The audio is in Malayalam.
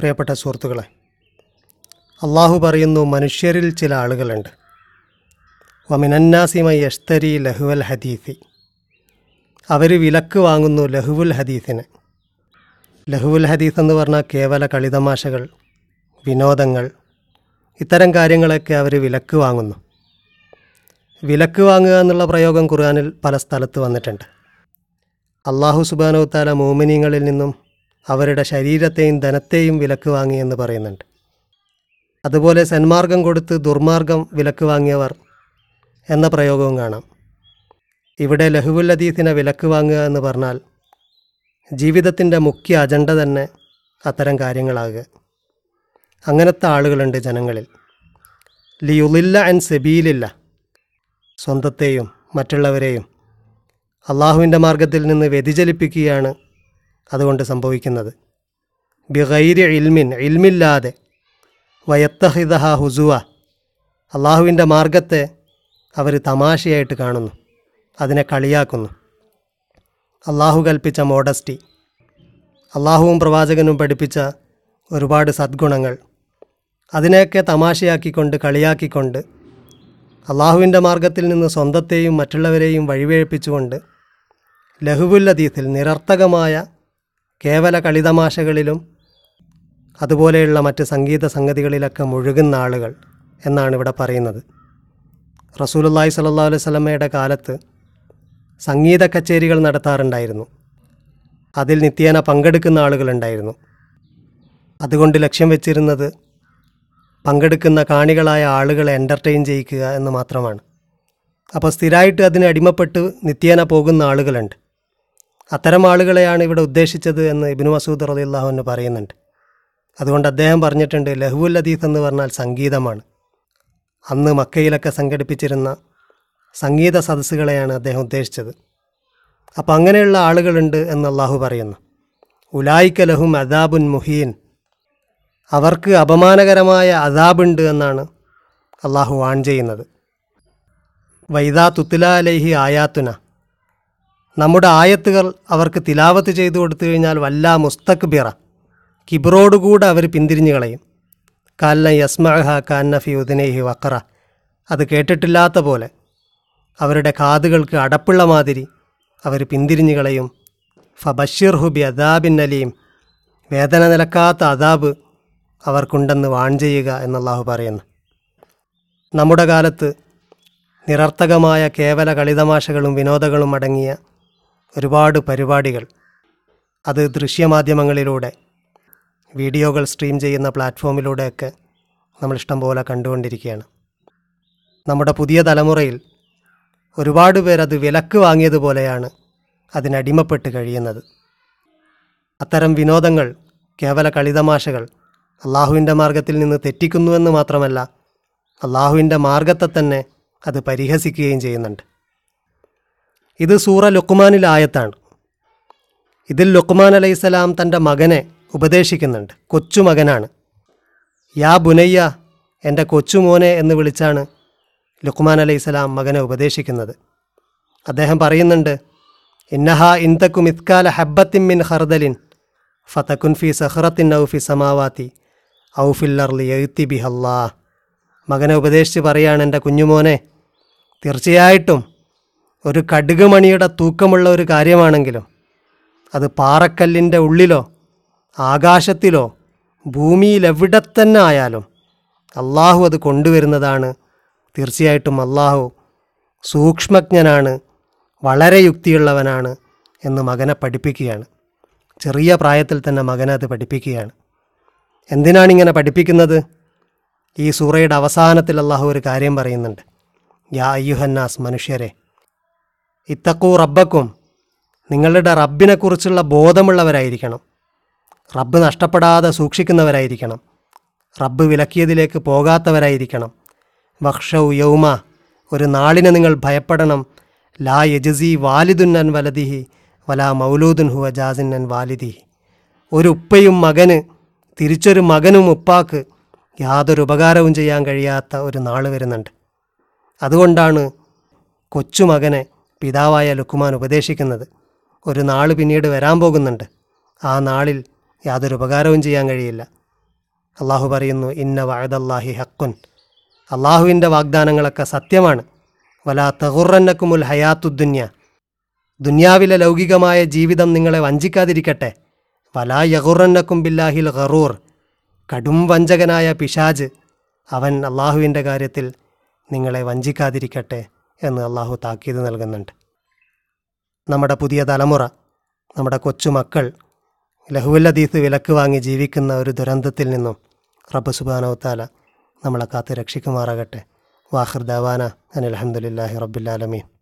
പ്രിയപ്പെട്ട സുഹൃത്തുക്കളെ അള്ളാഹു പറയുന്നു മനുഷ്യരിൽ ചില ആളുകളുണ്ട്. വമിനന്നാസിമ യഷ്തരി ലഹുവൽ ഹദീഫി അവർ വിലക്ക് വാങ്ങുന്നു ലഹുവുൽ ഹദീഫിന് ലഹുവുൽ ഹദീസ് എന്ന് പറഞ്ഞാൽ കേവല കളിതമാശകൾ വിനോദങ്ങൾ ഇത്തരം കാര്യങ്ങളൊക്കെ അവർ വിലക്ക് വാങ്ങുന്നു. വിലക്ക് വാങ്ങുക എന്നുള്ള പ്രയോഗം ഖുർആനിൽ പല സ്ഥലത്ത് വന്നിട്ടുണ്ട്. അള്ളാഹു സുബാനോ താല മോമിനിങ്ങളിൽ നിന്നും അവരുടെ ശരീരത്തെയും ധനത്തെയും വിലക്ക് വാങ്ങിയെന്ന് പറയുന്നുണ്ട്. അതുപോലെ സന്മാർഗം കൊടുത്ത് ദുർമാർഗം വിലക്ക് വാങ്ങിയവർ എന്ന പ്രയോഗവും കാണാം. ഇവിടെ ലഹുവുൽ ഹദീസിനെ വിലക്ക് വാങ്ങുക എന്ന് പറഞ്ഞാൽ ജീവിതത്തിന്റെ മുഖ്യ അജണ്ട തന്നെ അത്തരം കാര്യങ്ങളാകുക. അങ്ങനത്തെ ആളുകളുണ്ട് ജനങ്ങളിൽ. ലിയുലില്ല ആൻഡ് സെബീലില്ല. സ്വന്തത്തെയും മറ്റുള്ളവരെയും അള്ളാഹുവിന്റെ മാർഗത്തിൽ നിന്ന് വ്യതിചലിപ്പിക്കുകയാണ് അതുകൊണ്ട് സംഭവിക്കുന്നത്. ബിഗൈരി ഇൽമിൻ ഇൽമില്ലാതെ. വയത്തഹിദഹ ഹുസുവ. അള്ളാഹുവിന്റെ മാർഗത്തെ അവർ തമാശയായിട്ട് കാണുന്നു. അതിനെ കളിയാക്കുന്നു. അള്ളാഹു കൽപ്പിച്ച മോഡസ്റ്റി. അള്ളാഹുവും പ്രവാചകനും പഠിപ്പിച്ച ഒരുപാട് സദ്ഗുണങ്ങൾ. അതിനെയൊക്കെ തമാശയാക്കിക്കൊണ്ട് കളിയാക്കിക്കൊണ്ട് അള്ളാഹുവിന്റെ മാർഗത്തിൽ നിന്ന് സ്വന്തത്തെയും മറ്റുള്ളവരെയും വഴിവേഴ്പ്പിച്ചുകൊണ്ട് ലഹുവുൽ ഹദീസിൽ നിരർത്ഥകമായ കേവല കളിതമാശകളിലും അതുപോലെയുള്ള മറ്റ് സംഗീത സംഗതികളിലൊക്കെ മുഴുകുന്ന ആളുകൾ എന്നാണ് ഇവിടെ പറയുന്നത്. റസൂലുള്ളാഹി സല്ലാ അലൈഹി സ്വലമയുടെ കാലത്ത് സംഗീത കച്ചേരികൾ നടത്താറുണ്ടായിരുന്നു. അതിൽ നിത്യേന പങ്കെടുക്കുന്ന ആളുകളുണ്ടായിരുന്നു അതുകൊണ്ട് ലക്ഷ്യം വെച്ചിരുന്നത് പങ്കെടുക്കുന്ന കാണികളായ ആളുകളെ എന്റർടൈൻ ചെയ്യിക്കുക എന്ന് മാത്രമാണ്. അപ്പോൾ സ്ഥിരമായിട്ട് അതിന് അടിമപ്പെട്ട് നിത്യേന പോകുന്ന ആളുകളുണ്ട്. അത്തരം ആളുകളെയാണ് ഇവിടെ ഉദ്ദേശിച്ചത് എന്ന് ഇബിനു മസൂദ് റളിയല്ലാഹുവിന് പറയുന്നുണ്ട്. അതുകൊണ്ട് അദ്ദേഹം പറഞ്ഞിട്ടുണ്ട് ലഹുൽ ഹദീസ് എന്ന് പറഞ്ഞാൽ സംഗീതമാണ്. അന്ന് മക്കയിലൊക്കെ സംഘടിപ്പിച്ചിരുന്ന സംഗീത സദസ്സുകളെയാണ് അദ്ദേഹം ഉദ്ദേശിച്ചത്. അപ്പോൾ അങ്ങനെയുള്ള ആളുകളുണ്ട് എന്ന് അള്ളാഹു പറയുന്നു. ഉലായിക്ക ലഹും അദാബുൻ മുഹീൻ. അവർക്ക് അപമാനകരമായ അദാബുണ്ട് എന്നാണ് അള്ളാഹു വാൺ ചെയ്യുന്നത്. വൈദാ തുത്തില അലൈഹി ആയാത്തുന. നമ്മുടെ ആയത്തുകൾ അവർക്ക് തിലാവത്ത് ചെയ്തു കൊടുത്തു കഴിഞ്ഞാൽ വല്ല മുസ്തക് ബിറ കിബറോടുകൂടെ അവർ പിന്തിരിഞ്ഞു കളയും. കാലന യസ്മഹ കാന്നഫി ഉദിനേഹി വക്കറ അത് കേട്ടിട്ടില്ലാത്ത പോലെ അവരുടെ കാതുകൾക്ക് അടപ്പുള്ള മാതിരി അവർ പിന്തിരിഞ്ഞു കളയും. ഫബഷിർ ഹുബി അദാബിൻ അലീം. വേദന നിലക്കാത്ത അദാബ് അവർക്കുണ്ടെന്ന് വാൺ ചെയ്യുക എന്നല്ലാഹു പറയുന്നു. നമ്മുടെ കാലത്ത് നിരർത്ഥകമായ കേവല കളിതമാശകളും വിനോദങ്ങളും അടങ്ങിയ ഒരുപാട് പരിപാടികൾ. അത് ദൃശ്യമാധ്യമങ്ങളിലൂടെ വീഡിയോകൾ സ്ട്രീം ചെയ്യുന്ന പ്ലാറ്റ്ഫോമിലൂടെയൊക്കെ നമ്മൾ ഇഷ്ടം പോലെ കണ്ടുകൊണ്ടിരിക്കുകയാണ്. നമ്മുടെ പുതിയ തലമുറയിൽ ഒരുപാട് പേർ അത് വിലക്ക് വാങ്ങിയതുപോലെയാണ് അതിനടിമപ്പെട്ട് കഴിയുന്നത്. അത്തരം വിനോദങ്ങൾ കേവല കളിതമാശകൾ അള്ളാഹുവിന്റെ മാർഗത്തിൽ നിന്ന് തെറ്റിക്കുന്നുവെന്ന് മാത്രമല്ല അള്ളാഹുവിന്റെ മാർഗത്തെ തന്നെ അത് പരിഹസിക്കുകയും ചെയ്യുന്നുണ്ട്. ഇത് സൂറ ലുക്കുമാനിലെ ആയത്താണ്. ഇതിൽ ലുക്കുമാൻ അലൈഹിസ്സലാം തന്റെ മകനെ ഉപദേശിക്കുന്നുണ്ട്. കൊച്ചുമകനാണ്. യാ ബുനയ്യ എന്റെ കൊച്ചുമോനെ എന്ന് വിളിച്ചാണ് ലുക്കുമാൻ അലൈഹിസ്സലാം മകനെ ഉപദേശിക്കുന്നത്. അദ്ദേഹം പറയുന്നുണ്ട് ഇന്നഹ ഇന്തക്കും ഇത്കാല ഹബ്ബത്തിൻ മിൻ ഹർദലിൻ ഫതക്കുൻ ഫി സഹ്റത്തിൻ ഔഫി സമാവാത്തി ഔ ഫില്ലർലി എഴുത്തി ബിഹല്ലാ മകനെ ഉപദേശിച്ച് പറയാണ് എന്റെ കുഞ്ഞുമോനെ തീർച്ചയായിട്ടും ഒരു കടുക് മണിയുടെ തൂക്കമുള്ള ഒരു കാര്യമാണെങ്കിലും അത് പാറക്കല്ലിന്റെ ഉള്ളിലോ ആകാശത്തിലോ ഭൂമിയിലെവിടെ തന്നെ ആയാലും അള്ളാഹു അത് കൊണ്ടുവരുന്നതാണ്. തീർച്ചയായിട്ടും അള്ളാഹു സൂക്ഷ്മജ്ഞനാണ് വളരെ യുക്തിയുള്ളവനാണ് എന്ന് മകനെ പഠിപ്പിക്കുകയാണ്. ചെറിയ പ്രായത്തിൽ തന്നെ മകനെ അത് പഠിപ്പിക്കുകയാണ്. എന്തിനാണ് ഇങ്ങനെ പഠിപ്പിക്കുന്നത്? ഈ സൂറയുടെ അവസാനത്തിൽ അള്ളാഹു ഒരു കാര്യം പറയുന്നുണ്ട്. യാ അയ്യുഹന്നാസ് മനുഷ്യരെ ഇത്തക്കൂ റബ്ബക്കും നിങ്ങളുടെ റബ്ബിനെക്കുറിച്ചുള്ള ബോധമുള്ളവരായിരിക്കണം. റബ്ബ് നഷ്ടപ്പെടാതെ സൂക്ഷിക്കുന്നവരായിരിക്കണം. റബ്ബ് വിലക്കിയതിലേക്ക് പോകാത്തവരായിരിക്കണം. വക്ഷൗ യൗമ ഒരു നാളിനെ നിങ്ങൾ ഭയപ്പെടണം. ലാ യജസി വാലിദുന്നൻ വലദിഹി വലാ മൗലൂദുൻ ഹുവ ജാസിന്നൻ വാലിദിഹി. ഒരു ഉപ്പയും മകന് തിരിച്ചൊരു മകനും ഉപ്പാക്ക് യാതൊരു ഉപകാരവും ചെയ്യാൻ കഴിയാത്ത ഒരു നാൾ വരുന്നുണ്ട്. അതുകൊണ്ടാണ് കൊച്ചുമകനെ പിതാവായ ലുക്കുമാൻ ഉപദേശിക്കുന്നത് ഒരു നാൾ പിന്നീട് വരാൻ പോകുന്നുണ്ട്. ആ നാളിൽ യാതൊരു ഉപകാരവും ചെയ്യാൻ കഴിയില്ല. അള്ളാഹു പറയുന്നു ഇന്ന വഴദല്ലാഹി ഹക്കുൻ അള്ളാഹുവിന്റെ വാഗ്ദാനങ്ങളൊക്കെ സത്യമാണ്. വലാ തഹുറന്നക്കുമുൽ ഹയാത്തുദ്ദുന്യ ദുന്യാവിലെ ലൗകികമായ ജീവിതം നിങ്ങളെ വഞ്ചിക്കാതിരിക്കട്ടെ. വലാ യഹുറന്നക്കും ബില്ലാഹിൽ ഖറൂർ കടും വഞ്ചകനായ പിശാജ് അവൻ അള്ളാഹുവിന്റെ കാര്യത്തിൽ നിങ്ങളെ വഞ്ചിക്കാതിരിക്കട്ടെ. എന്ന് അള്ളാഹു താക്കീത് നൽകുന്നുണ്ട്. നമ്മുടെ പുതിയ തലമുറ നമ്മുടെ കൊച്ചുമക്കൾ ലഹുവല്ലദീസ് വിലക്ക് വാങ്ങി ജീവിക്കുന്ന ഒരു ദുരന്തത്തിൽ നിന്നും റബ്ബ് സുബാനവത്താല നമ്മളെ കാത്ത് രക്ഷിക്കുമാറാകട്ടെ. വാഹിർ ദവാന അനിൽ അഹമ്മദില്ലാഹി റബ്ബുലാലമീൻ